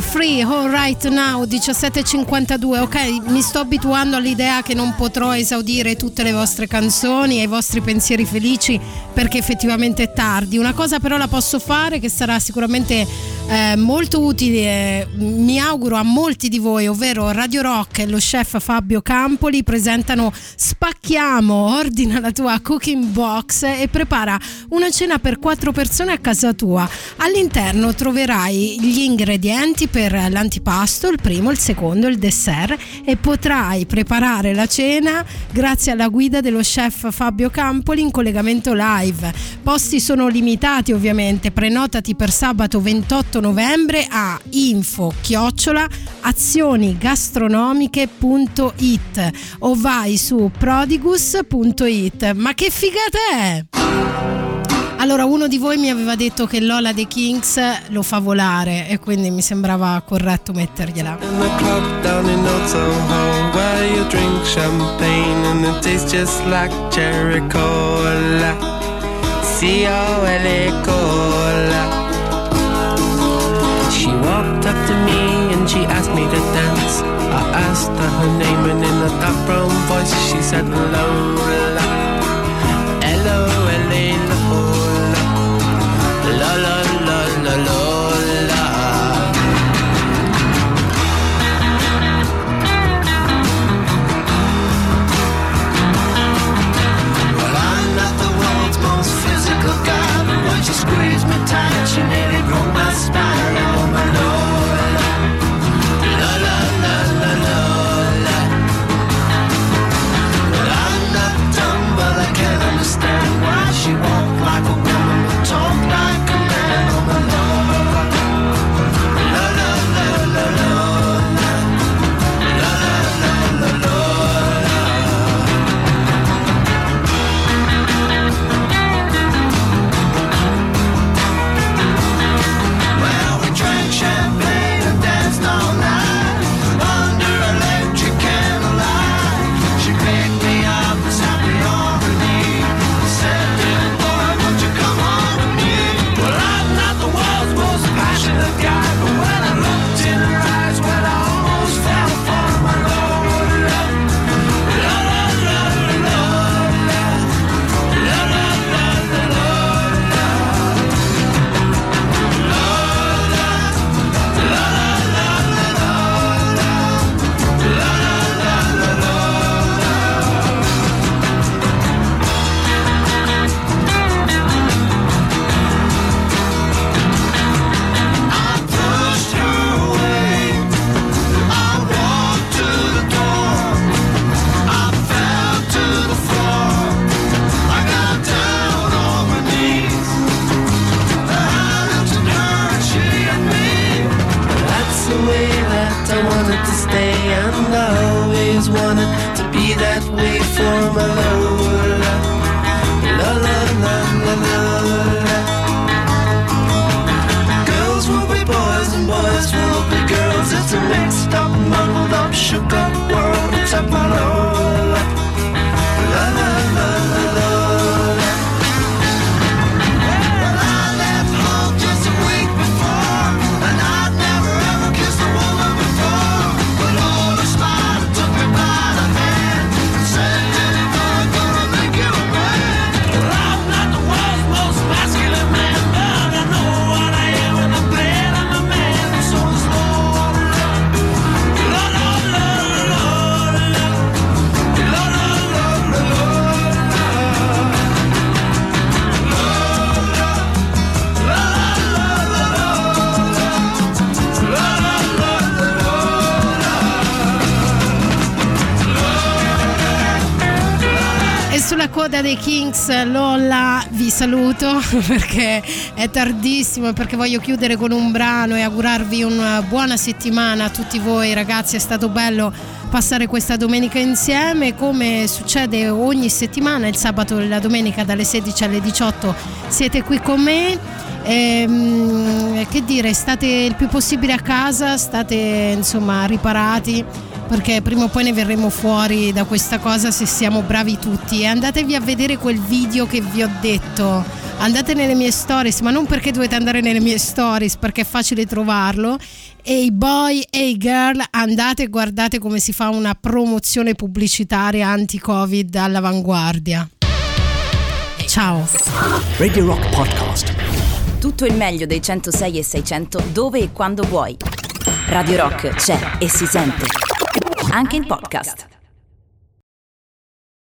Speaker 3: Free All Right Now 1752 ok mi sto abituando all'idea che non potrò esaudire tutte le vostre canzoni e i vostri pensieri felici perché effettivamente è tardi. Una cosa però la posso fare che sarà sicuramente eh, molto utile mi auguro a molti di voi ovvero Radio Rock e lo chef Fabio Campoli presentano Spacchiamo ordina la tua cooking box e prepara una cena per quattro persone a casa tua all'interno troverai gli ingredienti per l'antipasto, il primo, il secondo, il dessert e potrai preparare la cena grazie alla guida dello chef Fabio Campoli in collegamento live. Posti sono limitati ovviamente, prenotati per sabato 28 novembre a info chiocciola azionigastronomiche.it o vai su prodigus.it. Ma che figata è! Allora, uno di voi mi aveva detto che Lola dei Kings lo fa volare e quindi mi sembrava corretto mettergliela.
Speaker 20: in asked her name and in a dark brown voice she said Lola. L-O-L-A Lola. La la la la Lola.
Speaker 6: Well, I'm not the world's most physical guy, but squeezed me tight, she nearly
Speaker 3: coda dei Kings Lola vi saluto perché è tardissimo e perché voglio chiudere con un brano e augurarvi una buona settimana a tutti voi ragazzi, è stato bello passare questa domenica insieme come succede ogni settimana, il sabato e la domenica dalle 16 alle 18 siete qui con me. Ehm, che dire, state il più possibile a casa, state insomma riparati perché prima o poi ne verremo fuori da questa cosa se siamo bravi tutti e andatevi a vedere quel video che vi ho detto andate nelle mie stories, ma non perché dovete andare nelle mie stories, perché è facile trovarlo. Ehi boy, ehi girl, andate e guardate come si fa una promozione pubblicitaria anti-Covid all'avanguardia. Ciao.
Speaker 2: Radio Rock Podcast. Tutto il meglio dei 106 e 600 dove e quando vuoi. Radio Rock c'è e si sente. Anche in podcast.